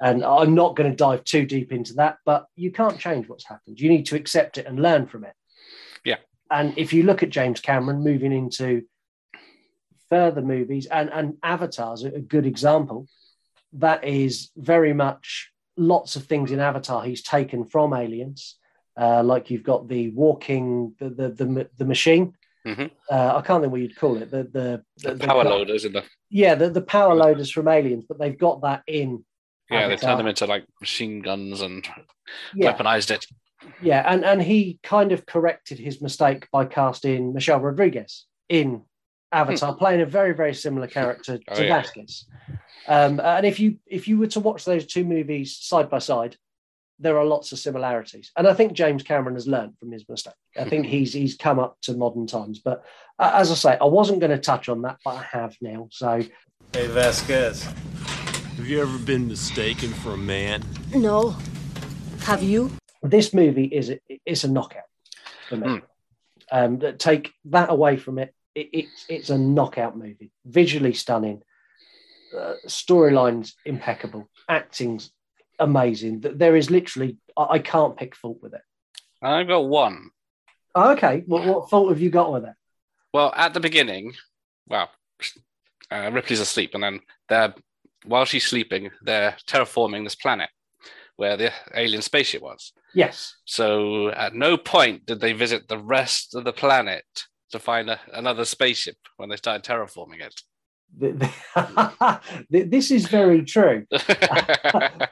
and I'm not going to dive too deep into that, but you can't change what's happened. You need to accept it and learn from it. Yeah. And if you look at James Cameron moving into further movies, and and Avatar's a good example. That is very much lots of things in Avatar he's taken from Aliens. Uh, like you've got the walking, the the the, the machine. Mm-hmm. Uh, I can't think what you'd call it. The the, the, the power loaders in the yeah the, the power loaders from Aliens, but they've got that in. Yeah, Avatar. they turned them into like machine guns and Yeah. weaponized it. Yeah, and and he kind of corrected his mistake by casting Michelle Rodriguez in Avatar, playing a very very similar character to Hmm. Oh, yeah. Vasquez. Um, and if you if you were to watch those two movies side by side, there are lots of similarities. And I think James Cameron has learned from his mistake. I think <laughs> he's he's come up to modern times. But uh, as I say, I wasn't going to touch on that, but I have now. So Hey, Vasquez. Have you ever been mistaken for a man? No. Have you? this movie is a, it's a knockout for me. Um, take that away from it, it it's it's a knockout movie. Visually stunning, uh, storylines impeccable, acting's amazing. Th- There is literally I, I can't pick fault with it. I've got one. Oh, okay, what, what fault have you got with it? Well, at the beginning, well, uh, Ripley's asleep, and then they're while she's sleeping, they're terraforming this planet where the alien spaceship was. Yes, So at no point did they visit the rest of the planet to find a, another spaceship when they started terraforming it. Th- th- <laughs> this is very true. <laughs>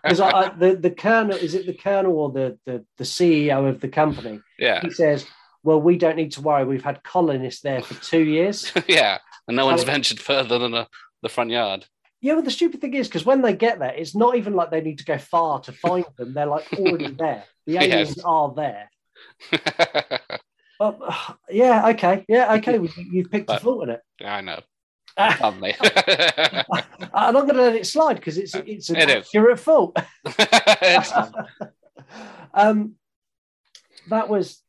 Because the the colonel is it the colonel or the, the the CEO of the company? Yeah. He says, "Well, we don't need to worry. We've had colonists there for two years." <laughs> yeah, and no one's ventured further than the, the front yard. Yeah, but the stupid thing is because when they get there, it's not even like they need to go far to find them. They're like already there. The Yes. aliens are there. But, uh, <sighs> yeah, okay, yeah, okay. You've picked a fault in it, I know. <laughs> Family. and I'm not going to let it slide because it's it's an It is. accurate fault. <laughs> <laughs> um, that was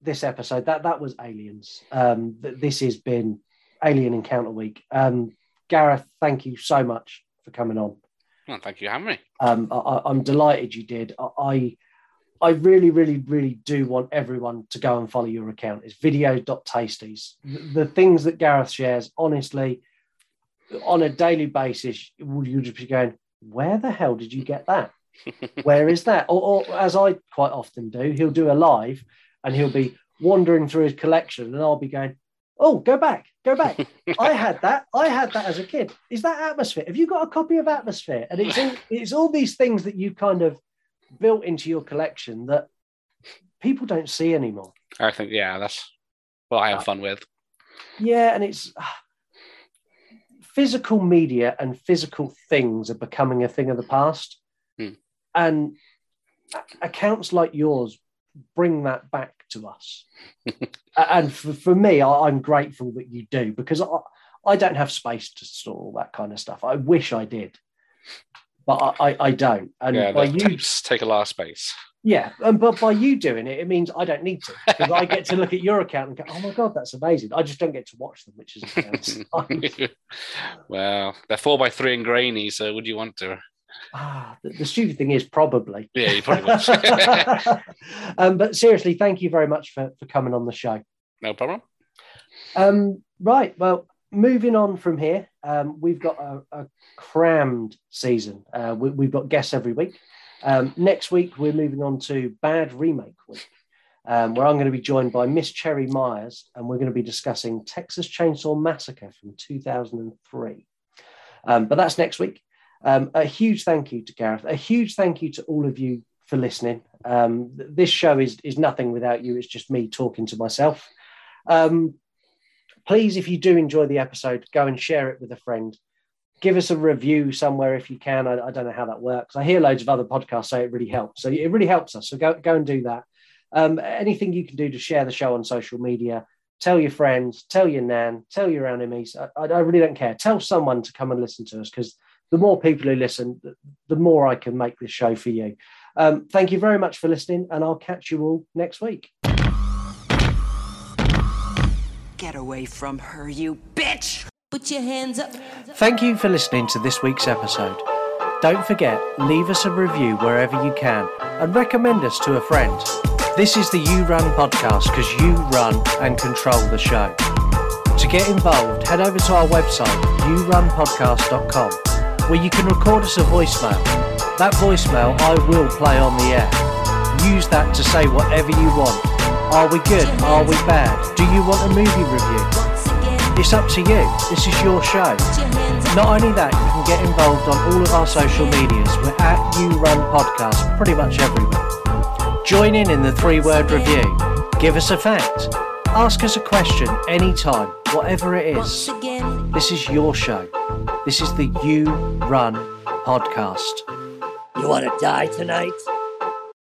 this episode. That that was Aliens. Um, th- this has been Alien Encounter Week. Um, Gareth, thank you so much for coming on. Well, thank you me. Um, I, I'm delighted you did. I, I I really, really, really do want everyone to go and follow your account. It's video.tasties. The, the things that Gareth shares, honestly, on a daily basis, would you just be going, where the hell did you get that? <laughs> Where is that? Or, or as I quite often do, he'll do a live and he'll be wandering through his collection and I'll be going, oh, go back, go back. <laughs> I had that. I had that as a kid. Is that Atmosfear? Have you got a copy of Atmosfear? And it's all, it's all these things that you kind of built into your collection that people don't see anymore. I think, yeah, that's what I have fun with. Yeah, and it's physical media and physical things are becoming a thing of the past. Hmm. And accounts like yours bring that back to us. <laughs> And for, for me, I, I'm grateful that you do because I, I don't have space to store all that kind of stuff. I wish I did, but I, I, don't. And yeah, by you take a lot of space. yeah, and but by you doing it, it means I don't need to because I get to look at <laughs> your account and go, "Oh my god, that's amazing!" I just don't get to watch them, which is <laughs> <laughs> well, they're four by three and grainy, so would you want to? ah, the, the stupid thing is probably. Yeah, you probably would. um, but seriously, thank you very much for for coming on the show. no problem. Um, right, well, moving on from here, um, we've got a, a crammed season. Uh, we, have got guests every week. Um, next week, we're moving on to Bad Remake Week, um, where I'm going to be joined by Miss Cherry Myers, and we're going to be discussing Texas Chainsaw Massacre from 2003. Um, but that's next week. Um, a huge thank you to Gareth. A huge thank you to all of you for listening. Um, this show is is nothing without you. It's just me talking to myself. Um, please, if you do enjoy the episode, go and share it with a friend. Give us a review somewhere if you can. I, I don't know how that works. I hear loads of other podcasts say it really helps, so it really helps us. So go go and do that. Um, anything you can do to share the show on social media. Tell your friends, tell your nan, tell your enemies. I, I really don't care. Tell someone to come and listen to us because the more people who listen, the, more I can make this show for you. Um, thank you very much for listening, and I'll catch you all next week. Get away from her, you bitch! Put your hands up. Thank you for listening to this week's episode. Don't forget, leave us a review wherever you can and recommend us to a friend. This is the You Run podcast because you run and control the show. To get involved, head over to our website, yourunpodcast.com where you can record us a voicemail. That voicemail I will play on the air. Use that to say whatever you want. Are we good? Are we bad? Do you want a movie review? It's up to you. This is your show. Not only that, you can get involved on all of our social medias. We're at You Run Podcast pretty much everywhere. Join in in the three word review. Give us a fact. Ask us a question anytime, whatever it is. This is your show. This is the You Run podcast. You want to die tonight?